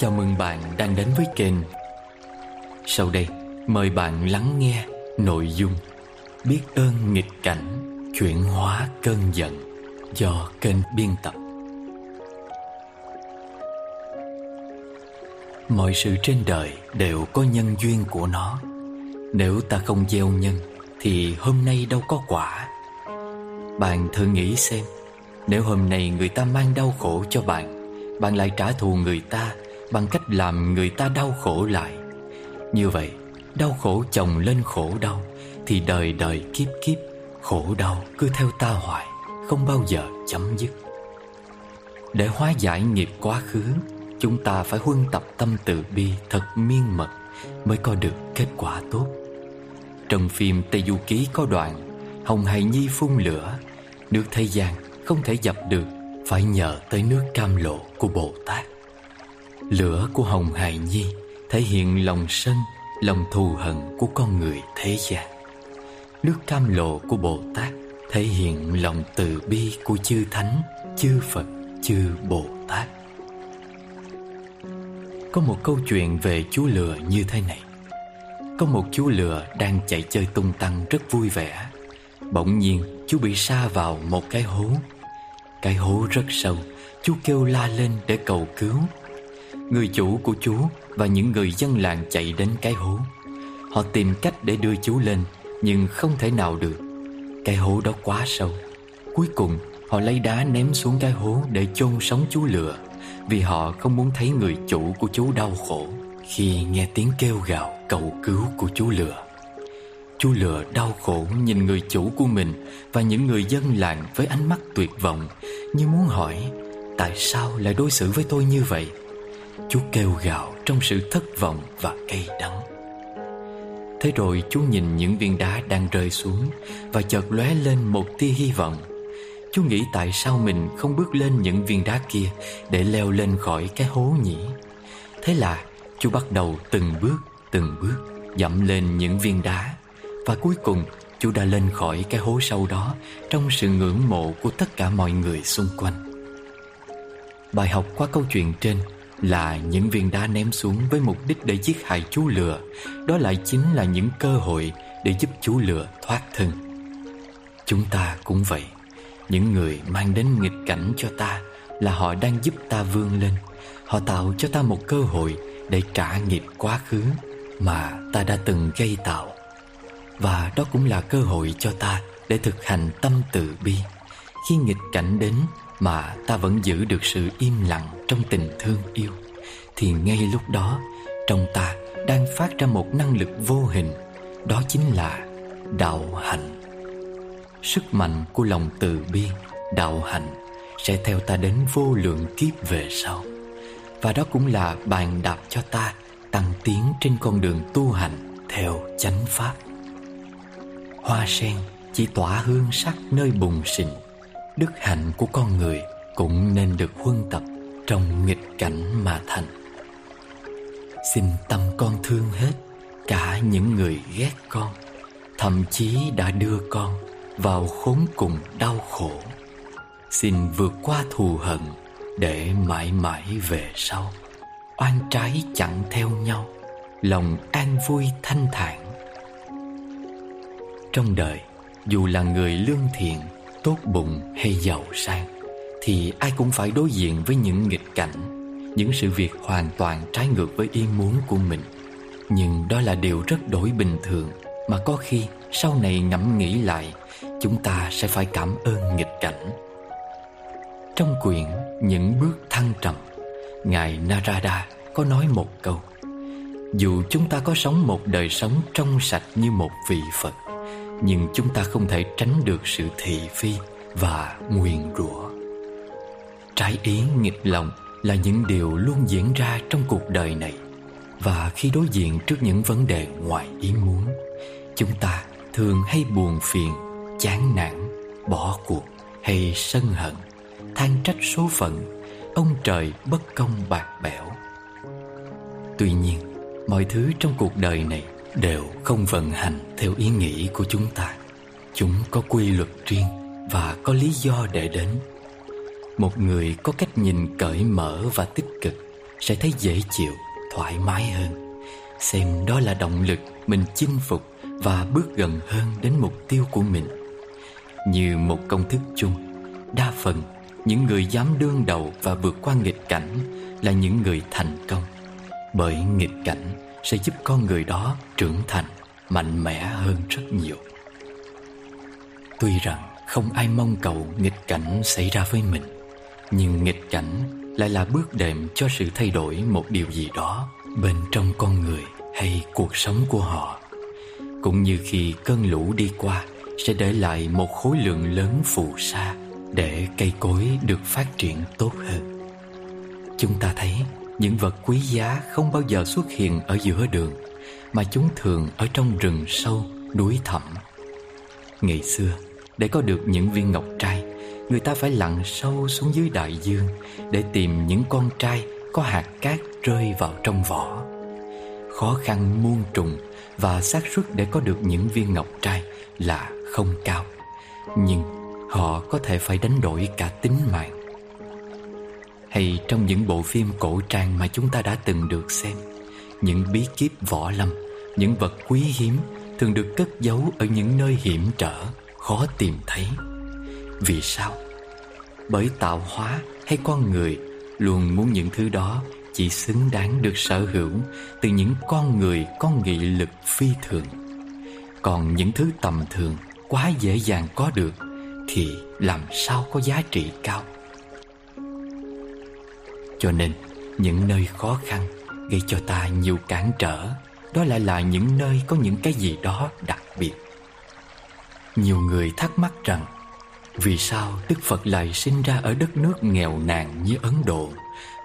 Chào mừng bạn đang đến với kênh. Sau đây, mời bạn lắng nghe nội dung Biết ơn nghịch cảnh chuyển hóa cơn giận do kênh biên tập. Mọi sự trên đời đều có nhân duyên của nó. Nếu ta không gieo nhân, Thì hôm nay đâu có quả. Bạn thử nghĩ xem, Nếu hôm nay người ta mang đau khổ cho bạn Bạn lại trả thù người ta Bằng cách làm người ta đau khổ lại. Như vậy, Đau khổ chồng lên khổ đau, Thì đời đời kiếp kiếp, Khổ đau cứ theo ta hoài, Không bao giờ chấm dứt. Để hóa giải nghiệp quá khứ, Chúng ta phải huân tập tâm từ bi thật miên mật Mới có được kết quả tốt. Trong phim Tây Du Ký có đoạn, Hồng Hài Nhi phun lửa, Nước thế gian không thể dập được, Phải nhờ tới nước cam lộ của Bồ Tát. Lửa của Hồng Hài Nhi Thể hiện lòng sân Lòng thù hận của con người thế gian. Nước cam lộ của Bồ Tát Thể hiện lòng từ bi của chư Thánh Chư Phật, chư Bồ Tát. Có một câu chuyện về chú lừa như thế này. Có một chú lừa đang chạy chơi tung tăng rất vui vẻ. Bỗng nhiên chú bị sa vào một cái hố. Cái hố rất sâu Chú kêu la lên để cầu cứu. Người chủ của chú và những người dân làng chạy đến cái hố. Họ tìm cách để đưa chú lên, Nhưng không thể nào được. Cái hố đó quá sâu. Cuối cùng, họ lấy đá ném xuống cái hố để chôn sống chú lừa, vì họ không muốn thấy người chủ của chú đau khổ. Khi nghe tiếng kêu gào cầu cứu của chú lừa Chú lừa đau khổ nhìn người chủ của mình Và những người dân làng với ánh mắt tuyệt vọng, Như muốn hỏi, Tại sao lại đối xử với tôi như vậy? Chú kêu gào trong sự thất vọng và cay đắng. Thế rồi chú nhìn những viên đá đang rơi xuống Và chợt lóe lên một tia hy vọng. Chú nghĩ tại sao mình không bước lên những viên đá kia Để leo lên khỏi cái hố nhỉ? Thế là chú bắt đầu từng bước từng bước Dậm lên những viên đá Và cuối cùng chú đã lên khỏi cái hố sâu đó Trong sự ngưỡng mộ của tất cả mọi người xung quanh. Bài học qua câu chuyện trên là những viên đá ném xuống với mục đích để giết hại chú lừa. Đó lại chính là những cơ hội để giúp chú lừa thoát thân. Chúng ta cũng vậy. Những người mang đến nghịch cảnh cho ta Là họ đang giúp ta vươn lên. Họ tạo cho ta một cơ hội Để trả nghiệp quá khứ Mà ta đã từng gây tạo. Và đó cũng là cơ hội cho ta Để thực hành tâm từ bi. Khi nghịch cảnh đến mà ta vẫn giữ được sự im lặng Trong tình thương yêu. Thì ngay lúc đó Trong ta đang phát ra một năng lực vô hình. Đó chính là đạo hạnh. Sức mạnh của lòng từ bi, đạo hạnh Sẽ theo ta đến vô lượng kiếp về sau. Và đó cũng là bàn đạp cho ta Tăng tiến trên con đường tu hành Theo chánh pháp. Hoa sen chỉ tỏa hương sắc nơi bùng sình Đức hạnh của con người Cũng nên được huân tập Trong nghịch cảnh mà thành. Xin tâm con thương hết Cả những người ghét con, Thậm chí đã đưa con vào khốn cùng đau khổ. Xin vượt qua thù hận để mãi mãi về sau, oan trái chẳng theo nhau, lòng an vui thanh thản. Trong đời, dù là người lương thiện tốt bụng hay giàu sang thì ai cũng phải đối diện với những nghịch cảnh những sự việc hoàn toàn trái ngược với ý muốn của mình nhưng đó là điều rất đổi bình thường mà có khi sau này ngẫm nghĩ lại chúng ta sẽ phải cảm ơn nghịch cảnh. Trong quyển Những bước thăng trầm, Ngài Narada có nói một câu Dù chúng ta có sống một đời sống trong sạch như một vị Phật nhưng chúng ta không thể tránh được sự thị phi và nguyền rủa. Trái ý nghịch lòng là những điều luôn diễn ra trong cuộc đời này. Và khi đối diện trước những vấn đề ngoài ý muốn, Chúng ta thường hay buồn phiền, chán nản, bỏ cuộc hay sân hận, than trách số phận, ông trời bất công bạc bẽo. Tuy nhiên, mọi thứ trong cuộc đời này đều không vận hành theo ý nghĩ của chúng ta chúng có quy luật riêng và có lý do để đến một người có cách nhìn cởi mở và tích cực sẽ thấy dễ chịu, thoải mái hơn. Xem đó là động lực mình chinh phục và bước gần hơn đến mục tiêu của mình. Như một công thức chung, đa phần những người dám đương đầu và vượt qua nghịch cảnh là những người thành công. Bởi nghịch cảnh sẽ giúp con người đó trưởng thành, mạnh mẽ hơn rất nhiều. Tuy rằng không ai mong cầu nghịch cảnh xảy ra với mình, nhưng nghịch cảnh lại là bước đệm cho sự thay đổi một điều gì đó bên trong con người hay cuộc sống của họ. Cũng như khi cơn lũ đi qua sẽ để lại một khối lượng lớn phù sa để cây cối được phát triển tốt hơn. Chúng ta thấy những vật quý giá không bao giờ xuất hiện ở giữa đường mà chúng thường ở trong rừng sâu, núi thẳm. Ngày xưa, để có được những viên ngọc trai, người ta phải lặn sâu xuống dưới đại dương để tìm những con trai có hạt cát rơi vào trong vỏ. Khó khăn muôn trùng và xác suất để có được những viên ngọc trai là không cao. Nhưng họ có thể phải đánh đổi cả tính mạng. Hay trong những bộ phim cổ trang mà chúng ta đã từng được xem, những bí kíp võ lâm, những vật quý hiếm thường được cất giấu ở những nơi hiểm trở, khó tìm thấy. Vì sao? Bởi tạo hóa hay con người luôn muốn những thứ đó chỉ xứng đáng được sở hữu từ những con người có nghị lực phi thường. Còn những thứ tầm thường quá dễ dàng có được thì làm sao có giá trị cao. Cho nên, những nơi khó khăn gây cho ta nhiều cản trở, đó lại là những nơi có những cái gì đó đặc biệt. Nhiều người thắc mắc rằng vì sao Đức Phật lại sinh ra ở đất nước nghèo nàn như Ấn Độ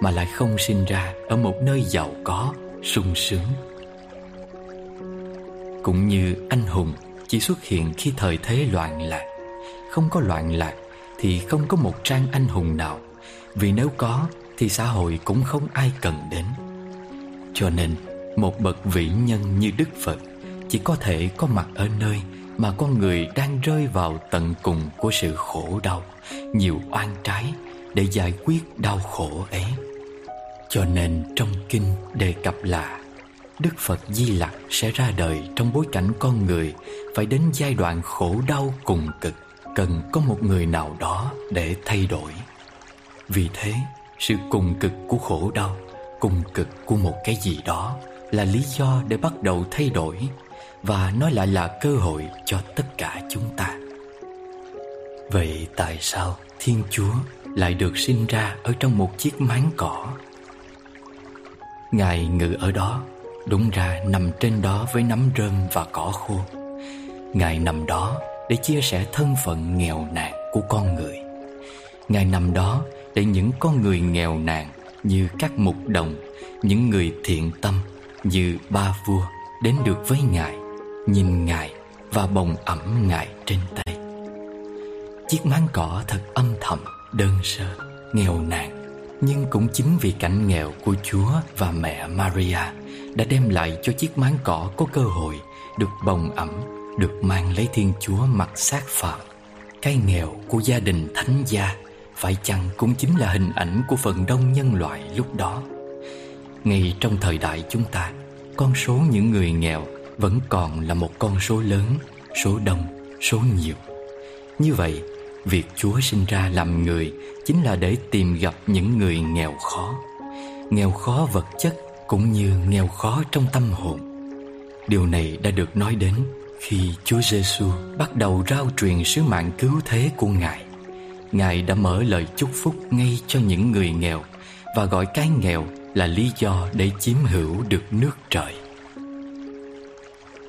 mà lại không sinh ra ở một nơi giàu có, sung sướng? Cũng như anh hùng chỉ xuất hiện khi thời thế loạn lạc. Không có loạn lạc thì không có một trang anh hùng nào, vì nếu có thì xã hội cũng không ai cần đến. Cho nên, một bậc vĩ nhân như Đức Phật chỉ có thể có mặt ở nơi mà con người đang rơi vào tận cùng của sự khổ đau, nhiều oan trái để giải quyết đau khổ ấy. Cho nên trong kinh đề cập là Đức Phật Di Lặc sẽ ra đời trong bối cảnh con người phải đến giai đoạn khổ đau cùng cực, cần có một người nào đó để thay đổi. Vì thế, sự cùng cực của khổ đau, cùng cực của một cái gì đó là lý do để bắt đầu thay đổi và nó lại là cơ hội cho tất cả chúng ta. Vậy tại sao Thiên Chúa lại được sinh ra ở trong một chiếc máng cỏ? Ngài ngự ở đó, đúng ra nằm trên đó với nắm rơm và cỏ khô. Ngài nằm đó để chia sẻ thân phận nghèo nàn của con người. Ngài nằm đó để những con người nghèo nàn như các mục đồng, những người thiện tâm như ba vua đến được với Ngài nhìn Ngài và bồng ẩm Ngài trên tay. Chiếc máng cỏ thật âm thầm, đơn sơ, nghèo nàn, nhưng cũng chính vì cảnh nghèo của Chúa và mẹ Maria đã đem lại cho chiếc máng cỏ có cơ hội được bồng ẩm, được mang lấy Thiên Chúa mặc xác phạm. Cái nghèo của gia đình thánh gia phải chăng cũng chính là hình ảnh của phần đông nhân loại lúc đó. Ngay trong thời đại chúng ta, con số những người nghèo vẫn còn là một con số lớn, số đông, số nhiều. Như vậy, việc Chúa sinh ra làm người chính là để tìm gặp những người nghèo khó, nghèo khó vật chất cũng như nghèo khó trong tâm hồn. Điều này đã được nói đến khi Chúa Giêsu bắt đầu rao truyền sứ mạng cứu thế của Ngài. Ngài đã mở lời chúc phúc ngay cho những người nghèo và gọi cái nghèo là lý do để chiếm hữu được nước trời.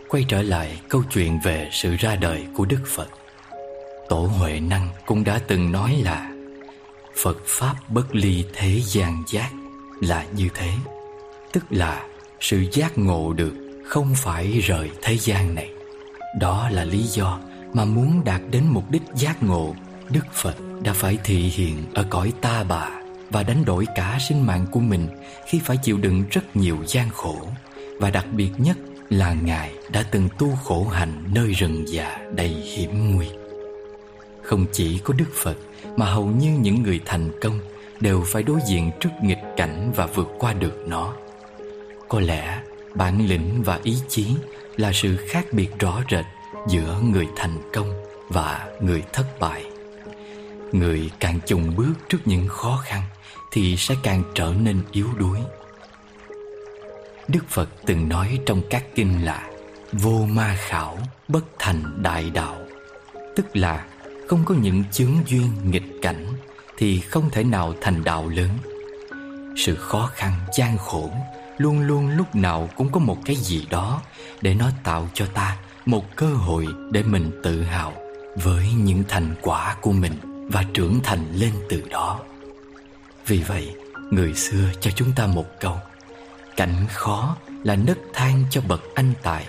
Quay trở lại câu chuyện về sự ra đời của Đức Phật. Tổ Huệ Năng cũng đã từng nói là, Phật Pháp bất ly thế gian giác là như thế. Tức là sự giác ngộ được không phải rời thế gian này. Đó là lý do mà muốn đạt đến mục đích giác ngộ Đức Phật đã phải thị hiện ở cõi ta bà Và đánh đổi cả sinh mạng của mình khi phải chịu đựng rất nhiều gian khổ Và đặc biệt nhất là Ngài đã từng tu khổ hạnh nơi rừng già đầy hiểm nguy. Không chỉ có Đức Phật mà hầu như những người thành công đều phải đối diện trước nghịch cảnh và vượt qua được nó. Có lẽ bản lĩnh và ý chí là sự khác biệt rõ rệt giữa người thành công và người thất bại. Người càng chùng bước trước những khó khăn thì sẽ càng trở nên yếu đuối. Đức Phật từng nói trong các kinh là Vô ma khảo, bất thành đại đạo. Tức là không có những chướng duyên nghịch cảnh Thì không thể nào thành đạo lớn. Sự khó khăn, gian khổ Luôn luôn lúc nào cũng có một cái gì đó Để nó tạo cho ta một cơ hội để mình tự hào Với những thành quả của mình. Và trưởng thành lên từ đó. Vì vậy, người xưa cho chúng ta một câu Cảnh khó là nấc thang cho bậc anh tài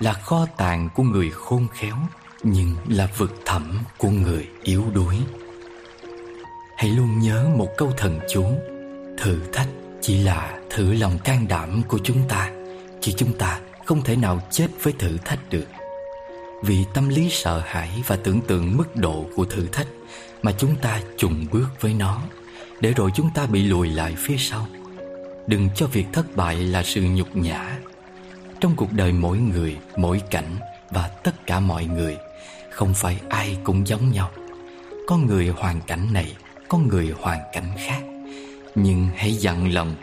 Là kho tàng của người khôn khéo Nhưng là vực thẳm của người yếu đuối. Hãy luôn nhớ một câu thần chú Thử thách chỉ là thử lòng can đảm của chúng ta Chứ chúng ta không thể nào chết với thử thách được. Vì tâm lý sợ hãi và tưởng tượng mức độ của thử thách mà chúng ta trùng bước với nó. Để rồi chúng ta bị lùi lại phía sau. Đừng cho việc thất bại là sự nhục nhã. Trong cuộc đời mỗi người, mỗi cảnh và tất cả mọi người Không phải ai cũng giống nhau. Có người hoàn cảnh này, có người hoàn cảnh khác. Nhưng hãy dặn lòng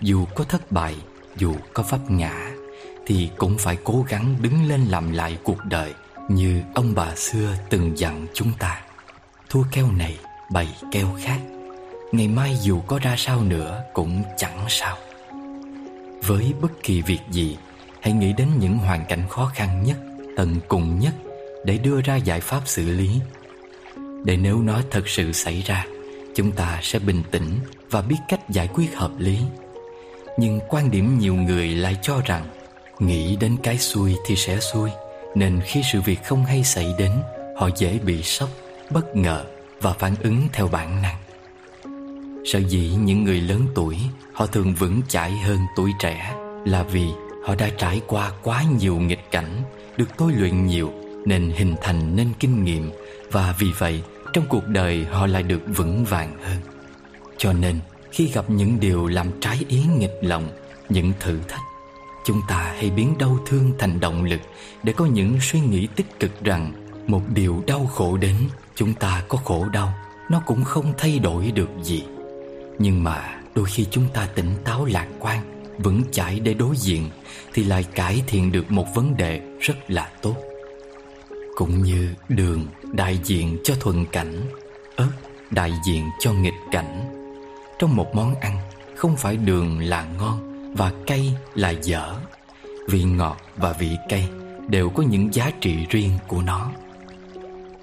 Dù có thất bại, dù có vấp ngã Thì cũng phải cố gắng đứng lên làm lại cuộc đời Như ông bà xưa từng dặn chúng ta. Thua keo này, bày keo khác. Ngày mai dù có ra sao nữa cũng chẳng sao. Với bất kỳ việc gì Hãy nghĩ đến những hoàn cảnh khó khăn nhất Tận cùng nhất Để đưa ra giải pháp xử lý. Để nếu nó thật sự xảy ra Chúng ta sẽ bình tĩnh Và biết cách giải quyết hợp lý. Nhưng quan điểm nhiều người lại cho rằng Nghĩ đến cái xui thì sẽ xui Nên khi sự việc không hay xảy đến Họ dễ bị sốc, bất ngờ Và phản ứng theo bản năng. Sở dĩ những người lớn tuổi, Họ thường vững chãi hơn tuổi trẻ Là vì họ đã trải qua quá nhiều nghịch cảnh, Được tôi luyện nhiều Nên hình thành nên kinh nghiệm Và vì vậy trong cuộc đời họ lại được vững vàng hơn. Cho nên, khi gặp những điều làm trái ý nghịch lòng, Những thử thách, Chúng ta hãy biến đau thương thành động lực Để có những suy nghĩ tích cực rằng Một điều đau khổ đến Chúng ta có khổ đau, Nó cũng không thay đổi được gì. Nhưng mà đôi khi chúng ta tỉnh táo lạc quan, Vững chãi để đối diện, Thì lại cải thiện được một vấn đề rất là tốt. Cũng như đường đại diện cho thuận cảnh, Ớt đại diện cho nghịch cảnh. Trong một món ăn, Không phải đường là ngon Và cay là dở. Vị ngọt và vị cay Đều có những giá trị riêng của nó.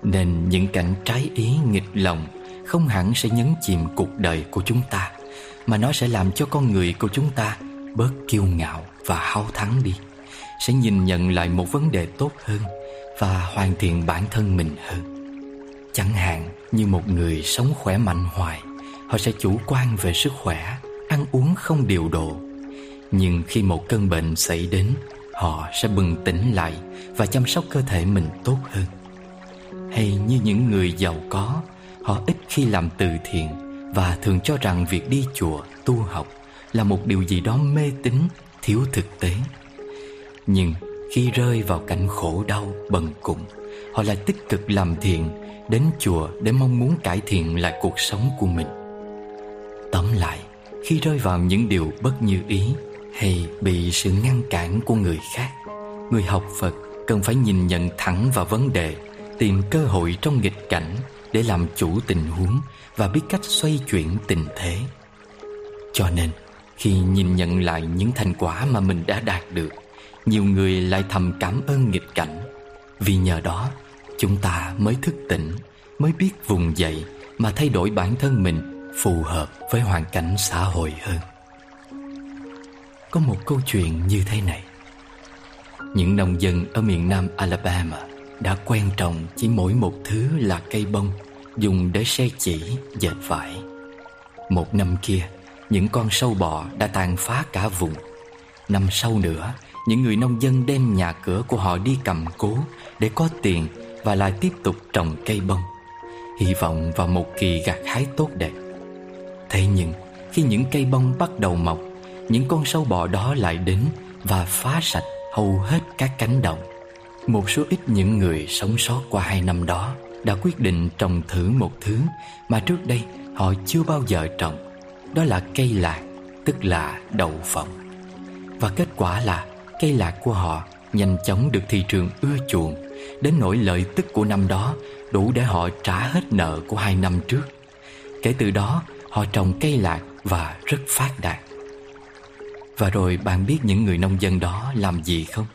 Nên những cảnh trái ý nghịch lòng không hẳn sẽ nhấn chìm cuộc đời của chúng ta, mà nó sẽ làm cho con người của chúng ta bớt kiêu ngạo và hao thắng đi, sẽ nhìn nhận lại một vấn đề tốt hơn và hoàn thiện bản thân mình hơn. Chẳng hạn như một người sống khỏe mạnh hoài, họ sẽ chủ quan về sức khỏe, ăn uống không điều độ. Nhưng khi một cơn bệnh xảy đến, họ sẽ bừng tỉnh lại và chăm sóc cơ thể mình tốt hơn hay như những người giàu có Họ ít khi làm từ thiện Và thường cho rằng việc đi chùa, tu học Là một điều gì đó mê tín, thiếu thực tế. Nhưng khi rơi vào cảnh khổ đau, bần cùng Họ lại tích cực làm thiện Đến chùa để mong muốn cải thiện lại cuộc sống của mình. Tóm lại, khi rơi vào những điều bất như ý Hay bị sự ngăn cản của người khác Người học Phật cần phải nhìn nhận thẳng vào vấn đề Tìm cơ hội trong nghịch cảnh để làm chủ tình huống và biết cách xoay chuyển tình thế. Cho nên, khi nhìn nhận lại những thành quả mà mình đã đạt được, nhiều người lại thầm cảm ơn nghịch cảnh. Vì nhờ đó, chúng ta mới thức tỉnh, mới biết vùng dậy mà thay đổi bản thân mình phù hợp với hoàn cảnh xã hội hơn. Có một câu chuyện như thế này. Những nông dân ở miền Nam Alabama đã quen trồng chỉ mỗi một thứ là cây bông dùng để xe chỉ, dệt vải. Một năm kia, những con sâu bọ đã tàn phá cả vùng. Năm sau nữa, những người nông dân đem nhà cửa của họ đi cầm cố để có tiền và lại tiếp tục trồng cây bông, hy vọng vào một kỳ gặt hái tốt đẹp. Thế nhưng khi những cây bông bắt đầu mọc Những con sâu bọ đó lại đến Và phá sạch hầu hết các cánh đồng một số ít những người sống sót qua hai năm đó Đã quyết định trồng thử một thứ Mà trước đây họ chưa bao giờ trồng. Đó là cây lạc, Tức là đậu phộng. Và kết quả là cây lạc của họ Nhanh chóng được thị trường ưa chuộng, Đến nỗi lợi tức của năm đó Đủ để họ trả hết nợ của hai năm trước. Kể từ đó, họ trồng cây lạc và rất phát đạt. Và rồi bạn biết những người nông dân đó làm gì không?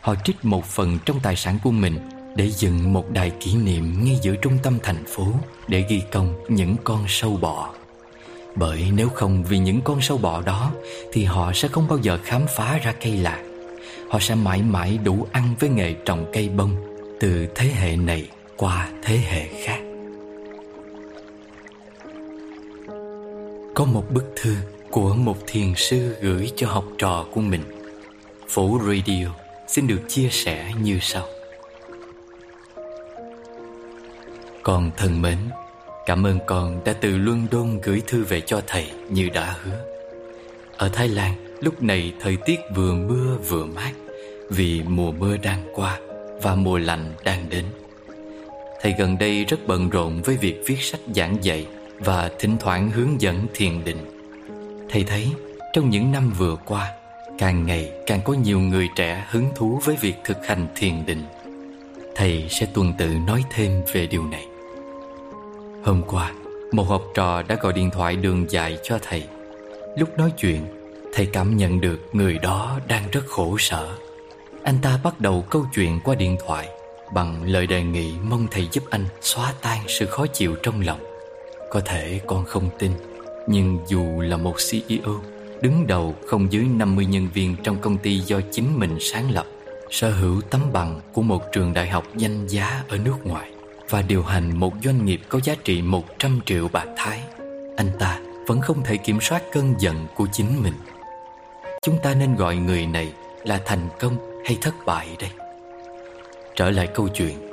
Họ trích một phần trong tài sản của mình Để dựng một đài kỷ niệm ngay giữa trung tâm thành phố Để ghi công những con sâu bọ. Bởi nếu không vì những con sâu bọ đó Thì họ sẽ không bao giờ khám phá ra cây lạc. Họ sẽ mãi mãi đủ ăn với nghề trồng cây bông Từ thế hệ này qua thế hệ khác. Có một bức thư của một thiền sư gửi cho học trò của mình. Phủ Radio xin được chia sẻ như sau. Con thân mến, Cảm ơn con đã từ London gửi thư về cho thầy như đã hứa. Ở Thái Lan, lúc này thời tiết vừa mưa vừa mát, Vì mùa mưa đang qua và mùa lạnh đang đến. Thầy gần đây rất bận rộn với việc viết sách giảng dạy Và thỉnh thoảng hướng dẫn thiền định. Thầy thấy, trong những năm vừa qua Càng ngày càng có nhiều người trẻ hứng thú với việc thực hành thiền định. Thầy sẽ tuần tự nói thêm về điều này. Hôm qua, một học trò đã gọi điện thoại đường dài cho thầy. Lúc nói chuyện, thầy cảm nhận được người đó đang rất khổ sở. Anh ta bắt đầu câu chuyện qua điện thoại Bằng lời đề nghị mong thầy giúp anh xóa tan sự khó chịu trong lòng. Có thể con không tin Nhưng dù là một CEO Đứng đầu không dưới 50 nhân viên trong công ty do chính mình sáng lập, Sở hữu tấm bằng của một trường đại học danh giá ở nước ngoài Và điều hành một doanh nghiệp có giá trị 100 triệu bạc Thái. Anh ta vẫn không thể kiểm soát cơn giận của chính mình. Chúng ta nên gọi người này là thành công hay thất bại đây? Trở lại câu chuyện,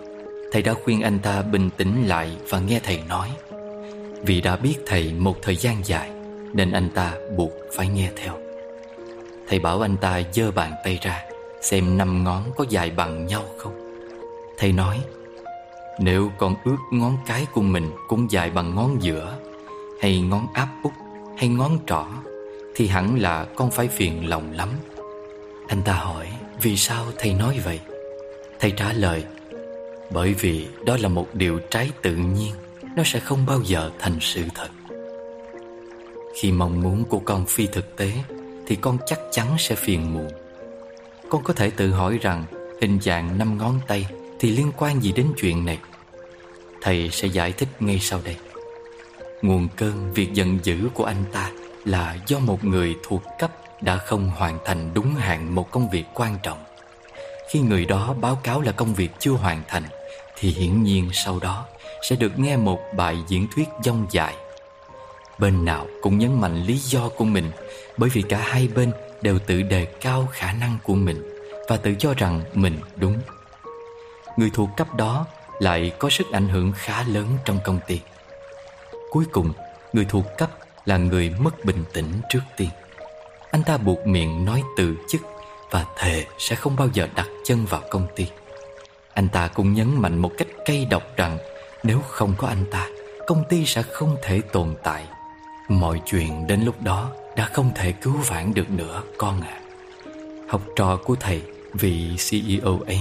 Thầy đã khuyên anh ta bình tĩnh lại và nghe thầy nói. Vì đã biết thầy một thời gian dài nên anh ta buộc phải nghe theo. Thầy bảo anh ta giơ bàn tay ra, Xem năm ngón có dài bằng nhau không. Thầy nói, Nếu con ước ngón cái của mình cũng dài bằng ngón giữa, Hay ngón áp út hay ngón trỏ, Thì hẳn là con phải phiền lòng lắm. Anh ta hỏi, Vì sao thầy nói vậy? Thầy trả lời, Bởi vì đó là một điều trái tự nhiên, Nó sẽ không bao giờ thành sự thật. Khi mong muốn của con phi thực tế, Thì con chắc chắn sẽ phiền muộn. Con có thể tự hỏi rằng, Hình dạng năm ngón tay Thì liên quan gì đến chuyện này? Thầy sẽ giải thích ngay sau đây. Nguồn cơn việc giận dữ của anh ta Là do một người thuộc cấp Đã không hoàn thành đúng hạn một công việc quan trọng. Khi người đó báo cáo là công việc chưa hoàn thành, Thì hiển nhiên sau đó Sẽ được nghe một bài diễn thuyết dông dài. Bên nào cũng nhấn mạnh lý do của mình Bởi vì cả hai bên đều tự đề cao khả năng của mình Và tự cho rằng mình đúng Người thuộc cấp đó lại có sức ảnh hưởng khá lớn trong công ty Cuối cùng, người thuộc cấp là người mất bình tĩnh trước tiên Anh ta buộc miệng nói từ chức và thề sẽ không bao giờ đặt chân vào công ty. Anh ta cũng nhấn mạnh một cách cay độc rằng nếu không có anh ta, công ty sẽ không thể tồn tại. Mọi chuyện đến lúc đó đã không thể cứu vãn được nữa con ạ. À. Học trò của thầy, vị CEO ấy,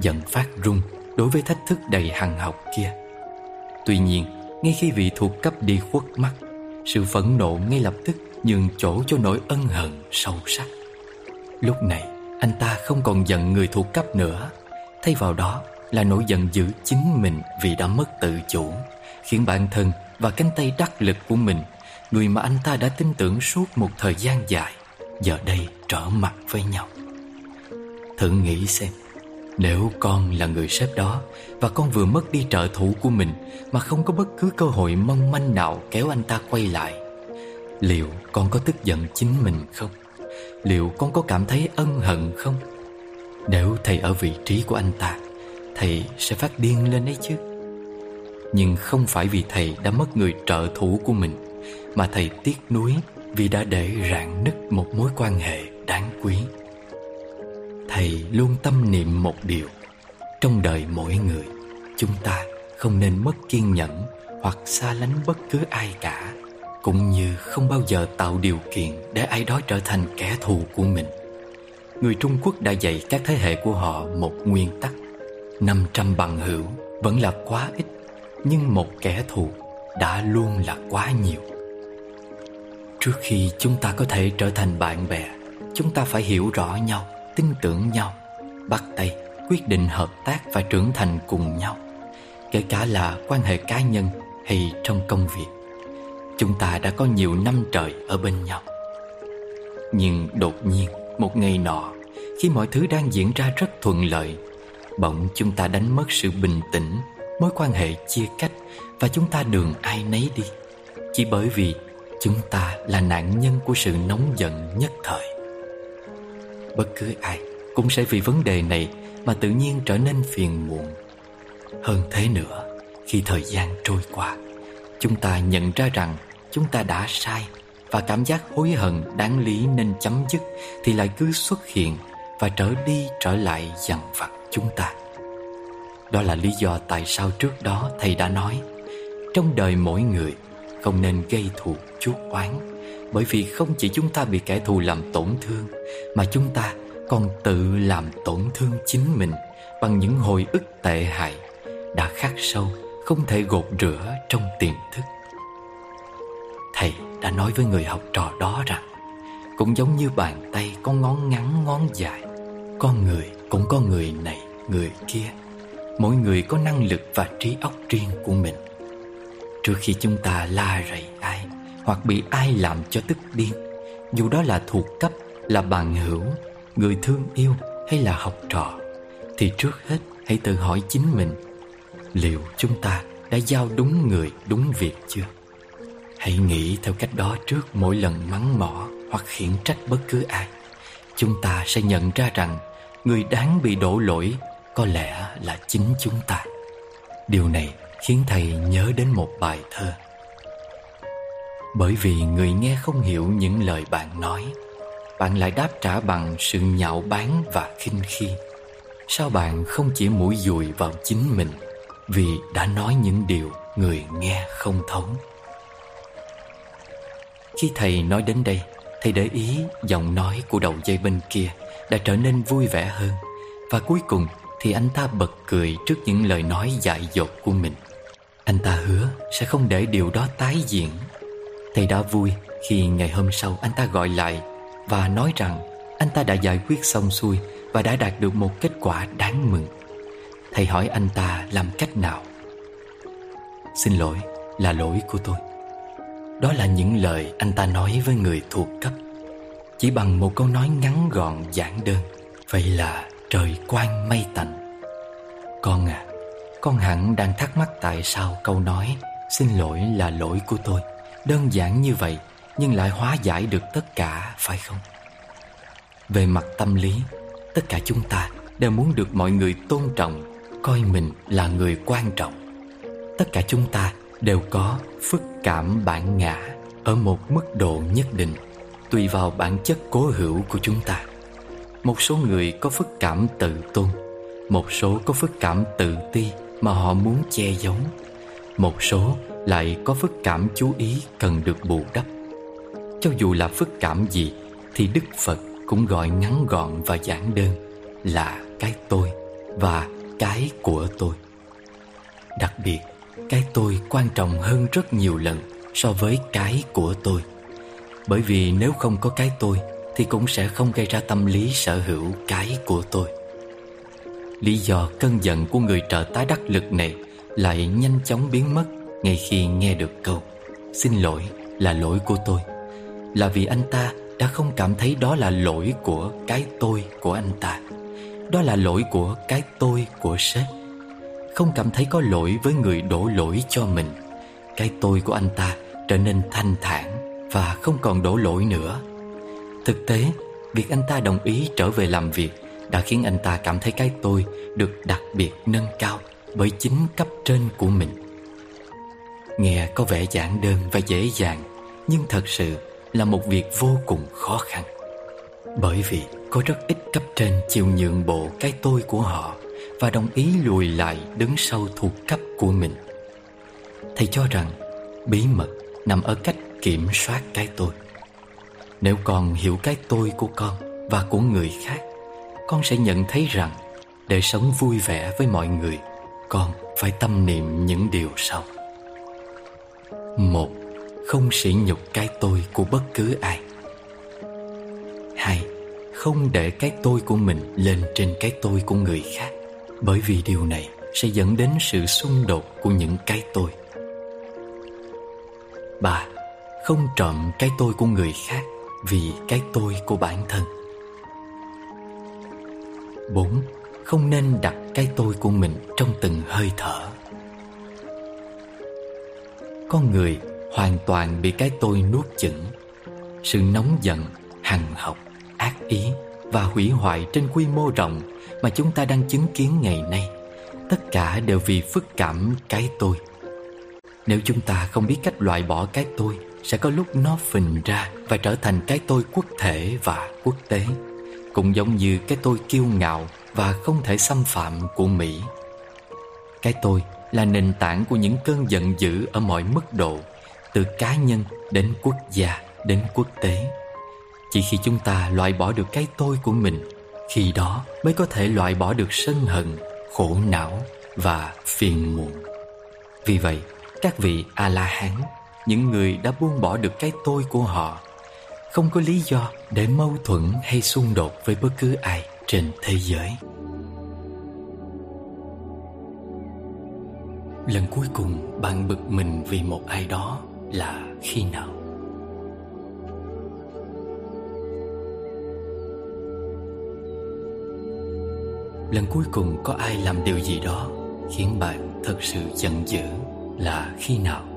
giận phát run đối với thách thức đầy hằng học kia. Tuy nhiên, ngay khi vị thuộc cấp đi khuất mắt, sự phẫn nộ ngay lập tức nhường chỗ cho nỗi ân hận sâu sắc. Lúc này anh ta không còn giận người thuộc cấp nữa Thay vào đó là nỗi giận dữ chính mình vì đã mất tự chủ Khiến bản thân và cánh tay đắc lực của mình Người mà anh ta đã tin tưởng suốt một thời gian dài, Giờ đây trở mặt với nhau. Thử nghĩ xem, Nếu con là người sếp đó Và con vừa mất đi trợ thủ của mình Mà không có bất cứ cơ hội mong manh nào kéo anh ta quay lại, Liệu con có tức giận chính mình không? Liệu con có cảm thấy ân hận không? Nếu thầy ở vị trí của anh ta, Thầy sẽ phát điên lên ấy chứ. Nhưng không phải vì thầy đã mất người trợ thủ của mình mà thầy tiếc nuối Vì đã để rạn nứt một mối quan hệ đáng quý. Thầy luôn tâm niệm một điều. Trong đời mỗi người, Chúng ta không nên mất kiên nhẫn Hoặc xa lánh bất cứ ai cả, Cũng như không bao giờ tạo điều kiện Để ai đó trở thành kẻ thù của mình. Người Trung Quốc đã dạy các thế hệ của họ một nguyên tắc. 500 bằng hữu vẫn là quá ít, Nhưng một kẻ thù đã luôn là quá nhiều. Trước khi chúng ta có thể trở thành bạn bè Chúng ta phải hiểu rõ nhau, tin tưởng nhau Bắt tay, quyết định hợp tác và trưởng thành cùng nhau Kể cả là quan hệ cá nhân hay trong công việc. Chúng ta đã có nhiều năm trời ở bên nhau. Nhưng đột nhiên một ngày nọ Khi mọi thứ đang diễn ra rất thuận lợi Bỗng chúng ta đánh mất sự bình tĩnh Mối quan hệ chia cách Và chúng ta đường ai nấy đi. Chỉ bởi vì chúng ta là nạn nhân của sự nóng giận nhất thời. Bất cứ ai cũng sẽ vì vấn đề này Mà tự nhiên trở nên phiền muộn. Hơn thế nữa, Khi thời gian trôi qua, Chúng ta nhận ra rằng Chúng ta đã sai Và cảm giác hối hận đáng lý nên chấm dứt Thì lại cứ xuất hiện Và trở đi trở lại dằn vặt chúng ta. Đó là lý do tại sao trước đó thầy đã nói, Trong đời mỗi người không nên gây thù chuốc oán. Bởi vì không chỉ chúng ta bị kẻ thù làm tổn thương, Mà chúng ta còn tự làm tổn thương chính mình Bằng những hồi ức tệ hại Đã khắc sâu, không thể gột rửa trong tiềm thức. Thầy đã nói với người học trò đó rằng, Cũng giống như bàn tay có ngón ngắn, ngón dài Con người cũng có người này, người kia. Mỗi người có năng lực và trí óc riêng của mình. Trước khi chúng ta la rầy ai Hoặc bị ai làm cho tức điên Dù đó là thuộc cấp, là bạn hữu Người thương yêu hay là học trò Thì trước hết hãy tự hỏi chính mình Liệu chúng ta đã giao đúng người, đúng việc chưa? Hãy nghĩ theo cách đó trước mỗi lần mắng mỏ hoặc khiển trách bất cứ ai Chúng ta sẽ nhận ra rằng Người đáng bị đổ lỗi có lẽ là chính chúng ta Điều này khiến thầy nhớ đến một bài thơ. Bởi vì người nghe không hiểu những lời bạn nói, Bạn lại đáp trả bằng sự nhạo báng và khinh khi. Sao bạn không chỉ mũi dùi vào chính mình Vì đã nói những điều người nghe không thấu? Khi thầy nói đến đây, Thầy để ý giọng nói của đầu dây bên kia Đã trở nên vui vẻ hơn. Và cuối cùng thì anh ta bật cười trước những lời nói dại dột của mình. Anh ta hứa sẽ không để điều đó tái diễn. Thầy đã vui khi ngày hôm sau anh ta gọi lại Và nói rằng anh ta đã giải quyết xong xuôi Và đã đạt được một kết quả đáng mừng. Thầy hỏi anh ta làm cách nào? Xin lỗi, là lỗi của tôi. Đó là những lời anh ta nói với người thuộc cấp. Chỉ bằng một câu nói ngắn gọn giản đơn, Vậy là trời quang mây tạnh. Con à con hẳn đang thắc mắc tại sao câu nói, Xin lỗi là lỗi của tôi. Đơn giản như vậy, Nhưng lại hóa giải được tất cả, phải không? Về mặt tâm lý, Tất cả chúng ta đều muốn được mọi người tôn trọng, Coi mình là người quan trọng. Tất cả chúng ta đều có phức cảm bản ngã Ở một mức độ nhất định, Tùy vào bản chất cố hữu của chúng ta. Một số người có phức cảm tự tôn, Một số có phức cảm tự ti. Mà họ muốn che giấu. Một số lại có phức cảm chú ý cần được bù đắp. Cho dù là phức cảm gì Thì Đức Phật cũng gọi ngắn gọn và giản đơn Là cái tôi và cái của tôi Đặc biệt, cái tôi quan trọng hơn rất nhiều lần so với cái của tôi Bởi vì nếu không có cái tôi thì cũng sẽ không gây ra tâm lý sở hữu cái của tôi. Lý do cơn giận của người trợ tá đắc lực này lại nhanh chóng biến mất ngay khi nghe được câu Xin lỗi là lỗi của tôi. Là vì anh ta đã không cảm thấy đó là lỗi của cái tôi của anh ta. Đó là lỗi của cái tôi của sếp. Không cảm thấy có lỗi với người đổ lỗi cho mình Cái tôi của anh ta trở nên thanh thản Và không còn đổ lỗi nữa. Thực tế, việc anh ta đồng ý trở về làm việc đã khiến anh ta cảm thấy cái tôi được đặc biệt nâng cao bởi chính cấp trên của mình. Nghe có vẻ giản đơn và dễ dàng, Nhưng thật sự là một việc vô cùng khó khăn. Bởi vì có rất ít cấp trên chịu nhượng bộ cái tôi của họ Và đồng ý lùi lại đứng sau thuộc cấp của mình. Thầy cho rằng bí mật nằm ở cách kiểm soát cái tôi. Nếu con hiểu cái tôi của con và của người khác con sẽ nhận thấy rằng để sống vui vẻ với mọi người, Con phải tâm niệm những điều sau. Một, Không sỉ nhục cái tôi của bất cứ ai. Hai, Không để cái tôi của mình lên trên cái tôi của người khác, Bởi vì điều này sẽ dẫn đến sự xung đột của những cái tôi. Ba, Không trộm cái tôi của người khác vì cái tôi của bản thân. 4. Không nên đặt cái tôi của mình trong từng hơi thở Con người hoàn toàn bị cái tôi nuốt chửng Sự nóng giận, hằn học, ác ý và hủy hoại trên quy mô rộng Mà chúng ta đang chứng kiến ngày nay Tất cả đều vì phức cảm cái tôi Nếu chúng ta không biết cách loại bỏ cái tôi Sẽ có lúc nó phình ra và trở thành cái tôi quốc thể và quốc tế cũng giống như cái tôi kiêu ngạo và không thể xâm phạm của Mỹ. Cái tôi là nền tảng của những cơn giận dữ ở mọi mức độ, từ cá nhân đến quốc gia đến quốc tế. Chỉ khi chúng ta loại bỏ được cái tôi của mình, khi đó mới có thể loại bỏ được sân hận, khổ não và phiền muộn. Vì vậy, các vị A-la-hán, những người đã buông bỏ được cái tôi của họ không có lý do để mâu thuẫn hay xung đột với bất cứ ai trên thế giới. Lần cuối cùng bạn bực mình vì một ai đó là khi nào? Lần cuối cùng có ai làm điều gì đó khiến bạn thật sự giận dữ là khi nào?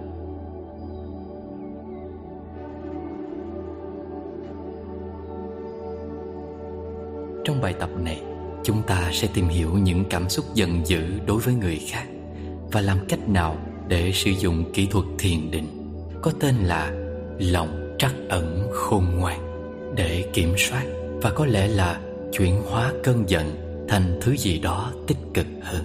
Trong bài tập này, chúng ta sẽ tìm hiểu những cảm xúc giận dữ đối với người khác và làm cách nào để sử dụng kỹ thuật thiền định có tên là lòng trắc ẩn khôn ngoan để kiểm soát và có lẽ là chuyển hóa cơn giận thành thứ gì đó tích cực hơn.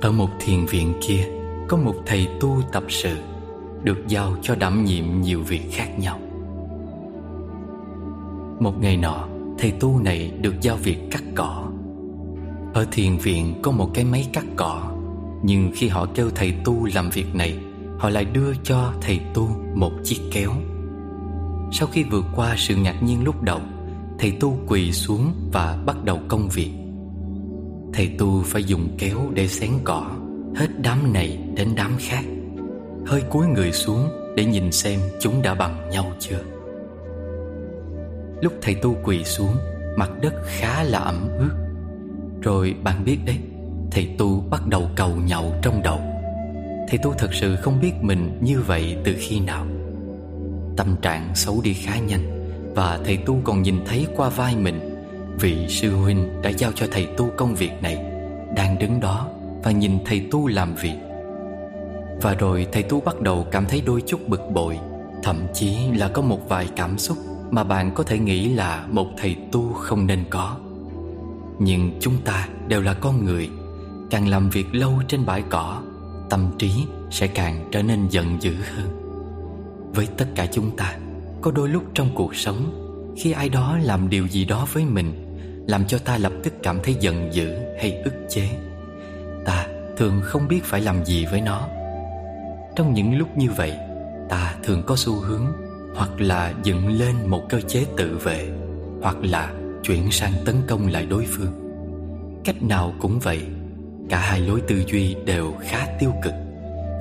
Ở một thiền viện kia có một thầy tu tập sự được giao cho đảm nhiệm nhiều việc khác nhau. Một ngày nọ, thầy tu này được giao việc cắt cỏ. Ở thiền viện có một cái máy cắt cỏ, nhưng khi họ kêu thầy tu làm việc này, họ lại đưa cho thầy tu một chiếc kéo. Sau khi vượt qua sự ngạc nhiên lúc đầu, thầy tu quỳ xuống và bắt đầu công việc. Thầy tu phải dùng kéo để xén cỏ, hết đám này đến đám khác hơi cúi người xuống để nhìn xem chúng đã bằng nhau chưa. Lúc thầy tu quỳ xuống, mặt đất khá là ẩm ướt. Rồi bạn biết đấy, thầy tu bắt đầu cầu nhậu trong đầu. Thầy tu thật sự không biết mình như vậy từ khi nào. Tâm trạng xấu đi khá nhanh và thầy tu còn nhìn thấy qua vai mình vị sư huynh đã giao cho thầy tu công việc này đang đứng đó và nhìn thầy tu làm việc và rồi thầy tu bắt đầu cảm thấy đôi chút bực bội. Thậm chí là có một vài cảm xúc Mà bạn có thể nghĩ là một thầy tu không nên có. Nhưng chúng ta đều là con người, Càng làm việc lâu trên bãi cỏ, Tâm trí sẽ càng trở nên giận dữ hơn. Với tất cả chúng ta, Có đôi lúc trong cuộc sống, Khi ai đó làm điều gì đó với mình, Làm cho ta lập tức cảm thấy giận dữ hay ức chế. Ta thường không biết phải làm gì với nó trong những lúc như vậy, Ta thường có xu hướng Hoặc là dựng lên một cơ chế tự vệ, Hoặc là chuyển sang tấn công lại đối phương. Cách nào cũng vậy, Cả hai lối tư duy đều khá tiêu cực,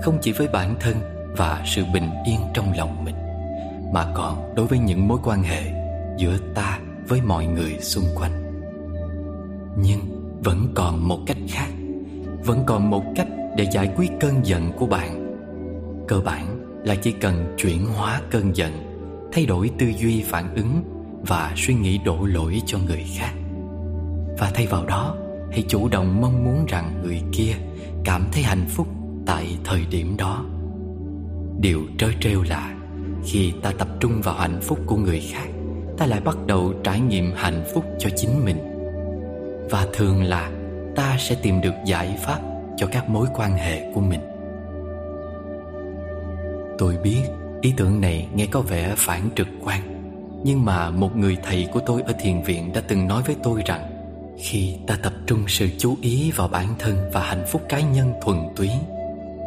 Không chỉ với bản thân và sự bình yên trong lòng mình, Mà còn đối với những mối quan hệ Giữa ta với mọi người xung quanh. Nhưng vẫn còn một cách khác, Vẫn còn một cách để giải quyết cơn giận của bạn cơ bản là chỉ cần chuyển hóa cơn giận, thay đổi tư duy phản ứng và suy nghĩ đổ lỗi cho người khác. Và thay vào đó, hãy chủ động mong muốn rằng người kia cảm thấy hạnh phúc tại thời điểm đó. Điều trớ trêu là khi ta tập trung vào hạnh phúc của người khác, ta lại bắt đầu trải nghiệm hạnh phúc cho chính mình. Và thường là ta sẽ tìm được giải pháp cho các mối quan hệ của mình tôi biết, ý tưởng này nghe có vẻ phản trực quan. Nhưng mà một người thầy của tôi ở thiền viện đã từng nói với tôi rằng, khi ta tập trung sự chú ý vào bản thân và hạnh phúc cá nhân thuần túy,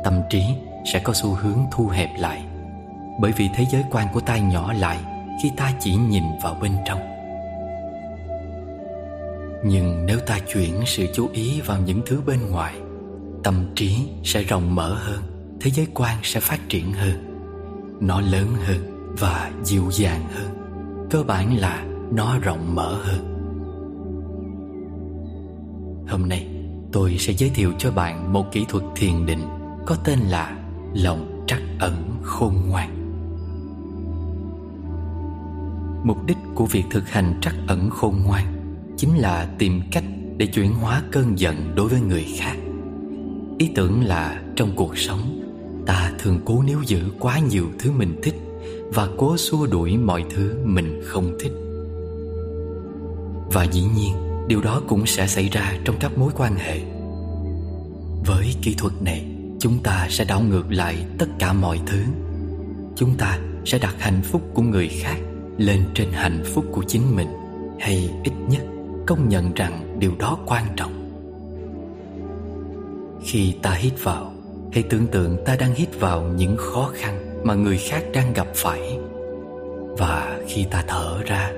tâm trí sẽ có xu hướng thu hẹp lại. Bởi vì thế giới quan của ta nhỏ lại khi ta chỉ nhìn vào bên trong. Nhưng nếu ta chuyển sự chú ý vào những thứ bên ngoài, tâm trí sẽ rộng mở hơn thế giới quan sẽ phát triển hơn. Nó lớn hơn và dịu dàng hơn. Cơ bản là nó rộng mở hơn. Hôm nay, tôi sẽ giới thiệu cho bạn một kỹ thuật thiền định có tên là lòng trắc ẩn khôn ngoan. Mục đích của việc thực hành trắc ẩn khôn ngoan chính là tìm cách để chuyển hóa cơn giận đối với người khác. Ý tưởng là trong cuộc sống ta thường cố níu giữ quá nhiều thứ mình thích và cố xua đuổi mọi thứ mình không thích. Và dĩ nhiên, điều đó cũng sẽ xảy ra trong các mối quan hệ. Với kỹ thuật này, chúng ta sẽ đảo ngược lại tất cả mọi thứ. Chúng ta sẽ đặt hạnh phúc của người khác lên trên hạnh phúc của chính mình, hay ít nhất công nhận rằng điều đó quan trọng. Khi ta hít vào hãy tưởng tượng ta đang hít vào những khó khăn mà người khác đang gặp phải. Và khi ta thở ra,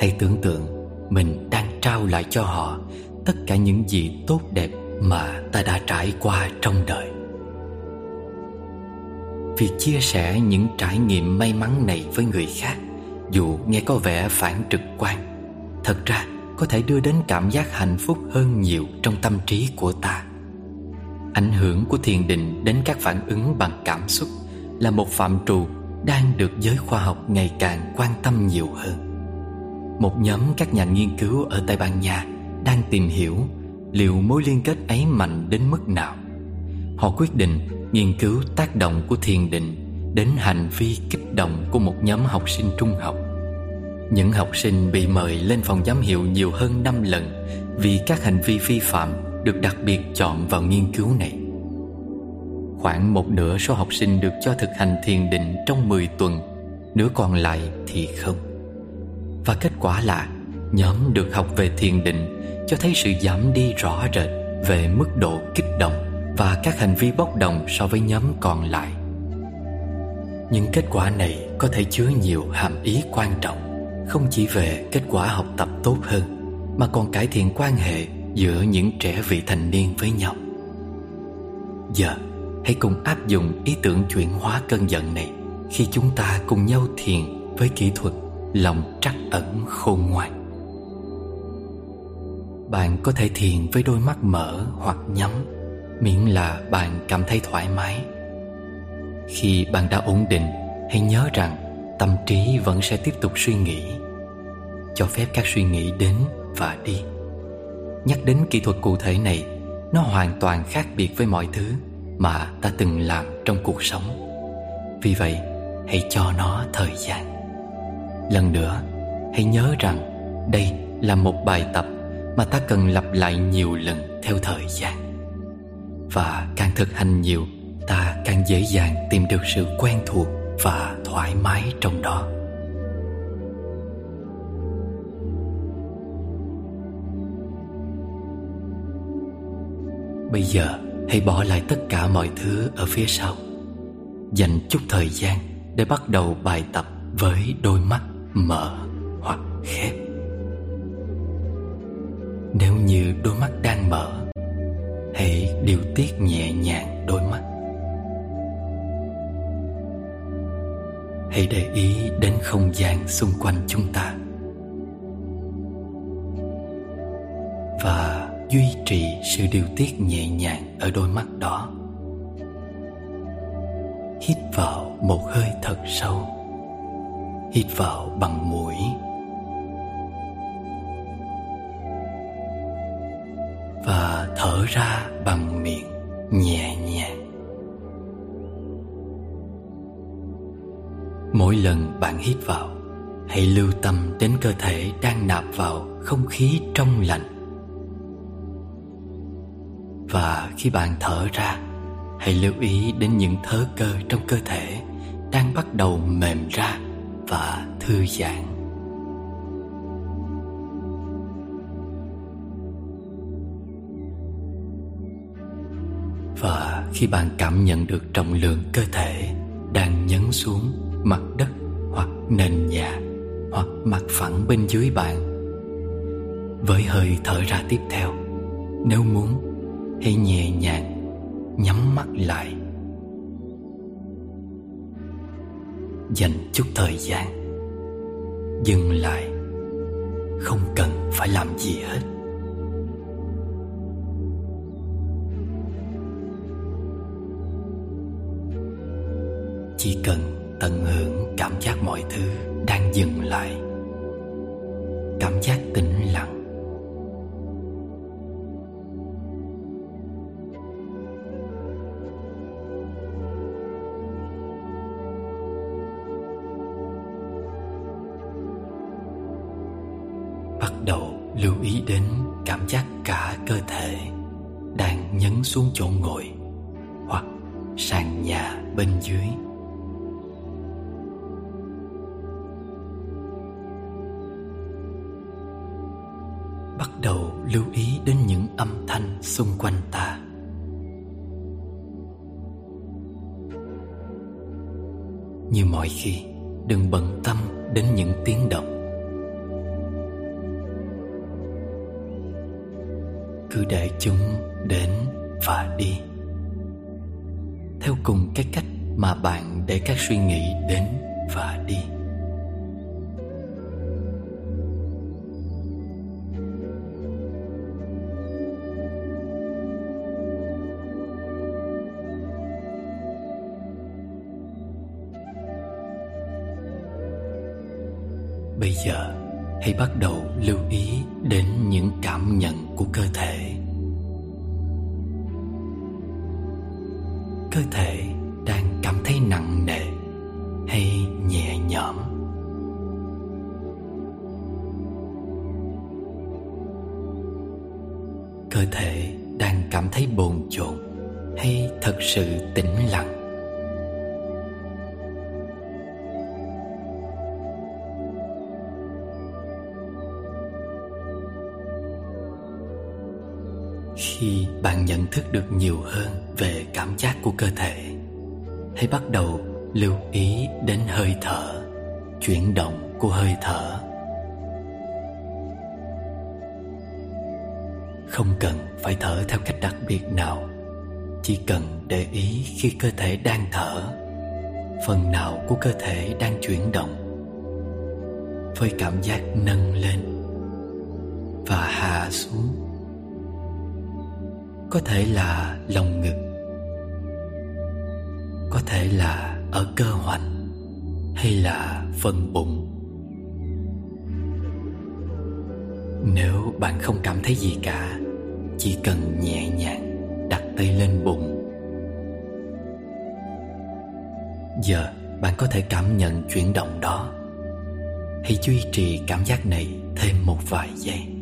hãy tưởng tượng mình đang trao lại cho họ tất cả những gì tốt đẹp mà ta đã trải qua trong đời. Việc chia sẻ những trải nghiệm may mắn này với người khác, dù nghe có vẻ phản trực quan, thật ra có thể đưa đến cảm giác hạnh phúc hơn nhiều trong tâm trí của ta ảnh hưởng của thiền định đến các phản ứng bằng cảm xúc là một phạm trù đang được giới khoa học ngày càng quan tâm nhiều hơn. Một nhóm các nhà nghiên cứu ở tây ban nha đang tìm hiểu liệu mối liên kết ấy mạnh đến mức nào. Họ quyết định nghiên cứu tác động của thiền định đến hành vi kích động của một nhóm học sinh trung học. Những học sinh bị mời lên phòng giám hiệu nhiều hơn 5 lần vì các hành vi vi phạm được đặc biệt chọn vào nghiên cứu này. Khoảng một nửa số học sinh được cho thực hành thiền định trong 10 tuần, nửa còn lại thì không. Và kết quả là nhóm được học về thiền định cho thấy sự giảm đi rõ rệt về mức độ kích động và các hành vi bốc đồng so với nhóm còn lại. Những kết quả này có thể chứa nhiều hàm ý quan trọng, không chỉ về kết quả học tập tốt hơn, mà còn cải thiện quan hệ giữa những trẻ vị thành niên với nhau. Giờ, hãy cùng áp dụng ý tưởng chuyển hóa cơn giận này khi chúng ta cùng nhau thiền với kỹ thuật lòng trắc ẩn khôn ngoan. Bạn có thể thiền với đôi mắt mở hoặc nhắm Miễn là bạn cảm thấy thoải mái Khi bạn đã ổn định Hãy nhớ rằng tâm trí vẫn sẽ tiếp tục suy nghĩ Cho phép các suy nghĩ đến và đi Nhắc đến kỹ thuật cụ thể này, Nó hoàn toàn khác biệt với mọi thứ Mà ta từng làm trong cuộc sống. Vì vậy, hãy cho nó thời gian. Lần nữa, Hãy nhớ rằng Đây là một bài tập Mà ta cần lặp lại nhiều lần theo thời gian. Và càng thực hành nhiều, ta càng dễ dàng tìm được sự quen thuộc và thoải mái trong đó. Bây giờ, hãy bỏ lại tất cả mọi thứ ở phía sau. Dành chút thời gian để bắt đầu bài tập với đôi mắt mở hoặc khép. Nếu như đôi mắt đang mở, hãy điều tiết nhẹ nhàng đôi mắt. Hãy để ý đến không gian xung quanh chúng ta. Duy trì sự điều tiết nhẹ nhàng ở đôi mắt đó. Hít vào một hơi thật sâu. Hít vào bằng mũi. Và thở ra bằng miệng nhẹ nhàng. Mỗi lần bạn hít vào, Hãy lưu tâm đến cơ thể đang nạp vào không khí trong lành. Và khi bạn thở ra, Hãy lưu ý đến những thớ cơ trong cơ thể Đang bắt đầu mềm ra và thư giãn. Và khi bạn cảm nhận được trọng lượng cơ thể Đang nhấn xuống mặt đất hoặc nền nhà Hoặc mặt phẳng bên dưới bạn, Với hơi thở ra tiếp theo, Nếu muốn Hãy nhẹ nhàng Nhắm mắt lại. Dành chút thời gian. Dừng lại. Không cần phải làm gì hết. Chỉ cần tận hưởng cảm giác mọi thứ đang dừng lại. Cảm giác tĩnh lặng. Bây giờ, hãy bắt đầu lưu ý đến những cảm nhận của cơ thể. Cơ thể đang cảm thấy nặng nề hay nhẹ nhõm? Cơ thể đang cảm thấy bồn chồn hay thật sự tĩnh lặng? Bạn nhận thức được nhiều hơn về cảm giác của cơ thể. Hãy bắt đầu lưu ý đến hơi thở, chuyển động của hơi thở. Không cần phải thở theo cách đặc biệt nào, chỉ cần để ý khi cơ thể đang thở, phần nào của cơ thể đang chuyển động, với cảm giác nâng lên và hạ xuống có thể là lồng ngực, có thể là ở cơ hoành hay là phần bụng. Nếu bạn không cảm thấy gì cả, chỉ cần nhẹ nhàng đặt tay lên bụng. Giờ bạn có thể cảm nhận chuyển động đó. Hãy duy trì cảm giác này thêm một vài giây.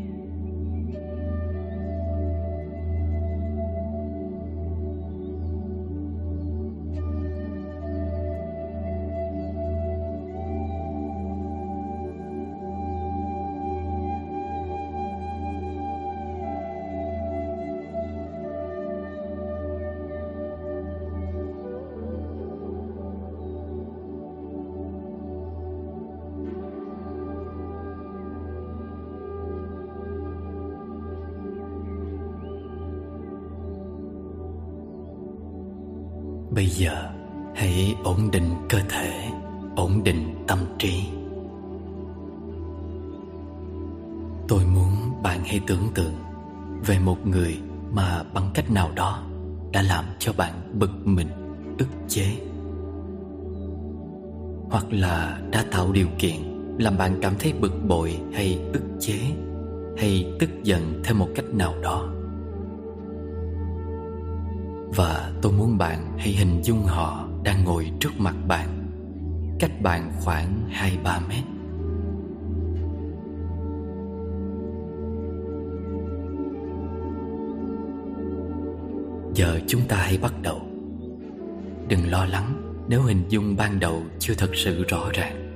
Nếu hình dung ban đầu chưa thật sự rõ ràng,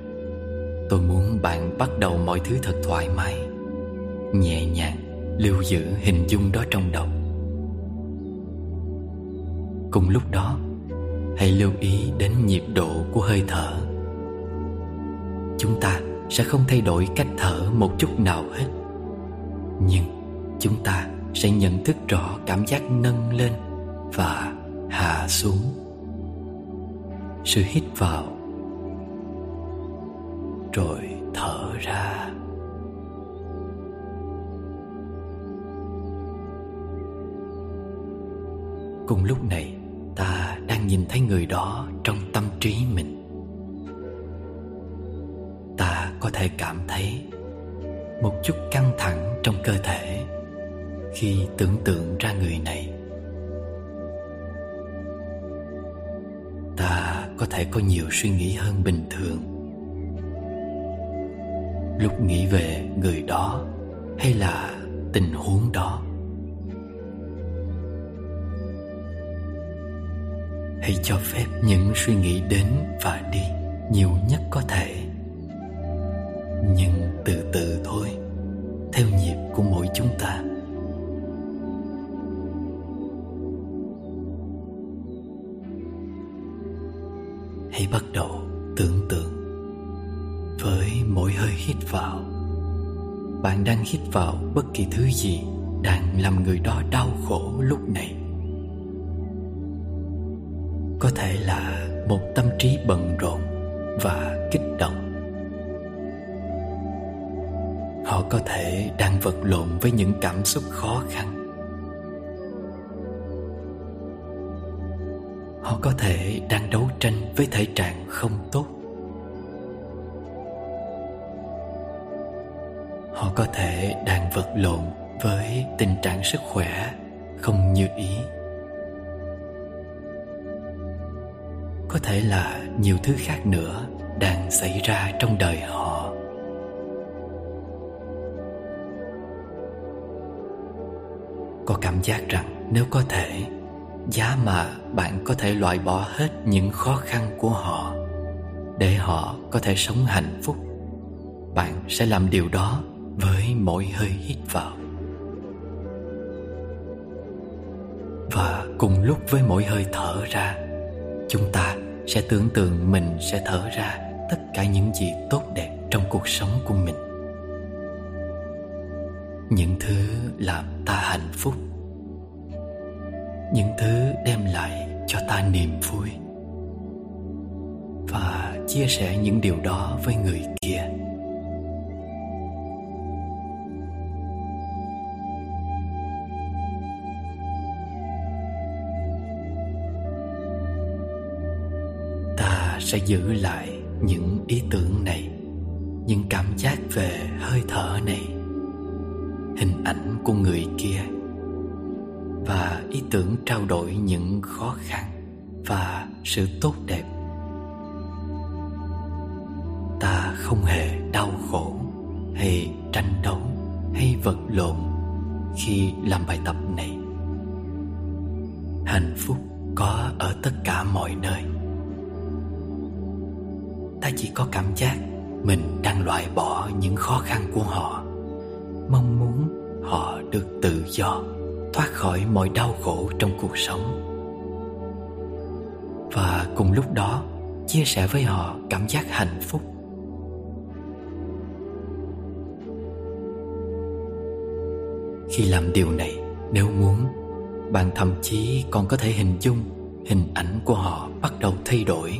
Tôi muốn bạn bắt đầu mọi thứ thật thoải mái, Nhẹ nhàng lưu giữ hình dung đó trong đầu. Cùng lúc đó, Hãy lưu ý đến nhịp độ của hơi thở. Chúng ta sẽ không thay đổi cách thở một chút nào hết, Nhưng chúng ta sẽ nhận thức rõ cảm giác nâng lên và hạ xuống. Sự hít vào. Rồi thở ra. Cùng lúc này, ta đang nhìn thấy người đó trong tâm trí mình. Ta có thể cảm thấy một chút căng thẳng trong cơ thể khi tưởng tượng ra người này. Có thể có nhiều suy nghĩ hơn bình thường. Lúc nghĩ về người đó hay là tình huống đó? Hãy cho phép những suy nghĩ đến và đi, nhiều nhất có thể. Nhưng từ từ thôi, theo nhịp của mỗi chúng ta. Hãy bắt đầu tưởng tượng. Với mỗi hơi hít vào, bạn đang hít vào bất kỳ thứ gì đang làm người đó đau khổ lúc này. Có thể là một tâm trí bận rộn và kích động. Họ có thể đang vật lộn với những cảm xúc khó khăn. Họ có thể đang đấu tranh với thể trạng không tốt. Họ có thể đang vật lộn với tình trạng sức khỏe không như ý. Có thể là nhiều thứ khác nữa đang xảy ra trong đời họ. Có cảm giác rằng nếu có thể giá mà bạn có thể loại bỏ hết những khó khăn của họ để họ có thể sống hạnh phúc, bạn sẽ làm điều đó với mỗi hơi hít vào. Và cùng lúc với mỗi hơi thở ra, chúng ta sẽ tưởng tượng mình sẽ thở ra tất cả những gì tốt đẹp trong cuộc sống của mình. Những thứ làm ta hạnh phúc những thứ đem lại cho ta niềm vui. Và chia sẻ những điều đó với người kia. Ta sẽ giữ lại những ý tưởng này, những cảm giác về hơi thở này, hình ảnh của người kia ý tưởng trao đổi những khó khăn và sự tốt đẹp. Ta không hề đau khổ, hay tranh đấu, hay vật lộn khi làm bài tập này. Hạnh phúc có ở tất cả mọi nơi. Ta chỉ có cảm giác mình đang loại bỏ những khó khăn của họ, mong muốn họ được tự do thoát khỏi mọi đau khổ trong cuộc sống. Và cùng lúc đó, chia sẻ với họ cảm giác hạnh phúc. Khi làm điều này, nếu muốn, bạn thậm chí còn có thể hình dung hình ảnh của họ bắt đầu thay đổi.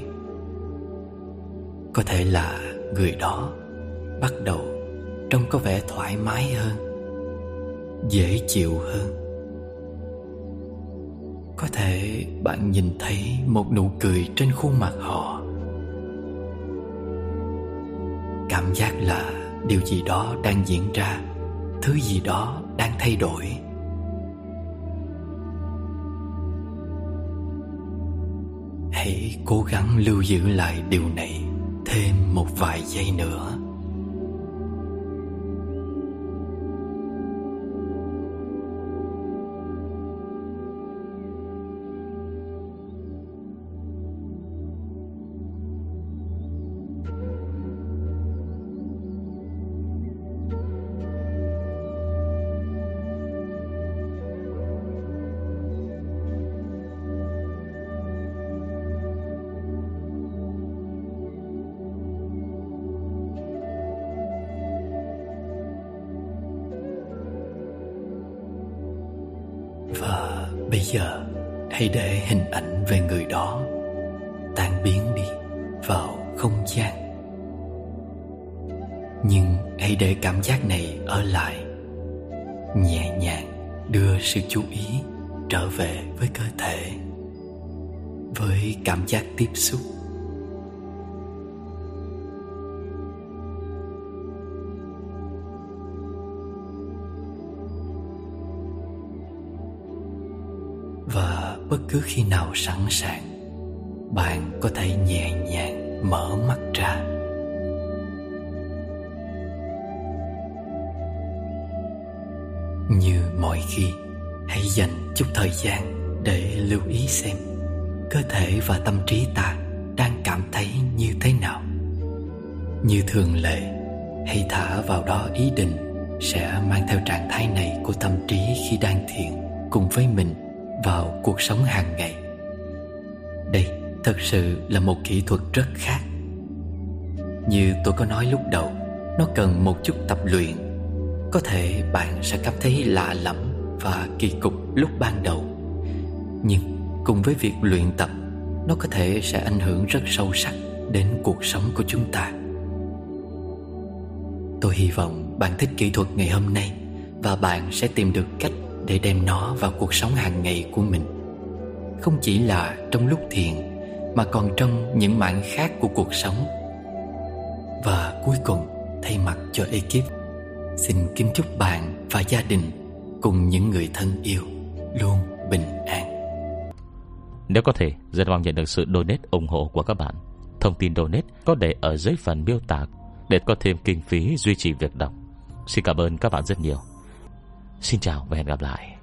Có thể là người đó bắt đầu trông có vẻ thoải mái hơn, dễ chịu hơn có thể bạn nhìn thấy một nụ cười trên khuôn mặt họ. Cảm giác là điều gì đó đang diễn ra, thứ gì đó đang thay đổi. Hãy cố gắng lưu giữ lại điều này thêm một vài giây nữa. Hãy để hình ảnh về người đó tan biến đi vào không gian. Nhưng hãy để cảm giác này ở lại. Nhẹ nhàng đưa sự chú ý trở về với cơ thể, Với cảm giác tiếp xúc. Có thể nhẹ nhàng mở mắt ra. Như mọi khi, hãy dành chút thời gian để lưu ý xem cơ thể và tâm trí ta đang cảm thấy như thế nào. Như thường lệ, hãy thả vào đó ý định sẽ mang theo trạng thái này của tâm trí khi đang thiền cùng với mình vào cuộc sống hàng ngày. Đây thật sự là một kỹ thuật rất khác. Như tôi có nói lúc đầu, nó cần một chút tập luyện. Có thể bạn sẽ cảm thấy lạ lẫm và kỳ cục lúc ban đầu. Nhưng cùng với việc luyện tập, nó có thể sẽ ảnh hưởng rất sâu sắc đến cuộc sống của chúng ta. Tôi hy vọng bạn thích kỹ thuật ngày hôm nay và bạn sẽ tìm được cách để đem nó vào cuộc sống hàng ngày của mình. Không chỉ là trong lúc thiền mà còn trong những mảng khác của cuộc sống. Và cuối cùng, thay mặt cho ekip, xin kính chúc bạn và gia đình cùng những người thân yêu luôn bình an. Nếu có thể, rất mong nhận được sự donate ủng hộ của các bạn. Thông tin donate có để ở dưới phần miêu tả để có thêm kinh phí duy trì việc đọc. Xin cảm ơn các bạn rất nhiều. Xin chào và hẹn gặp lại.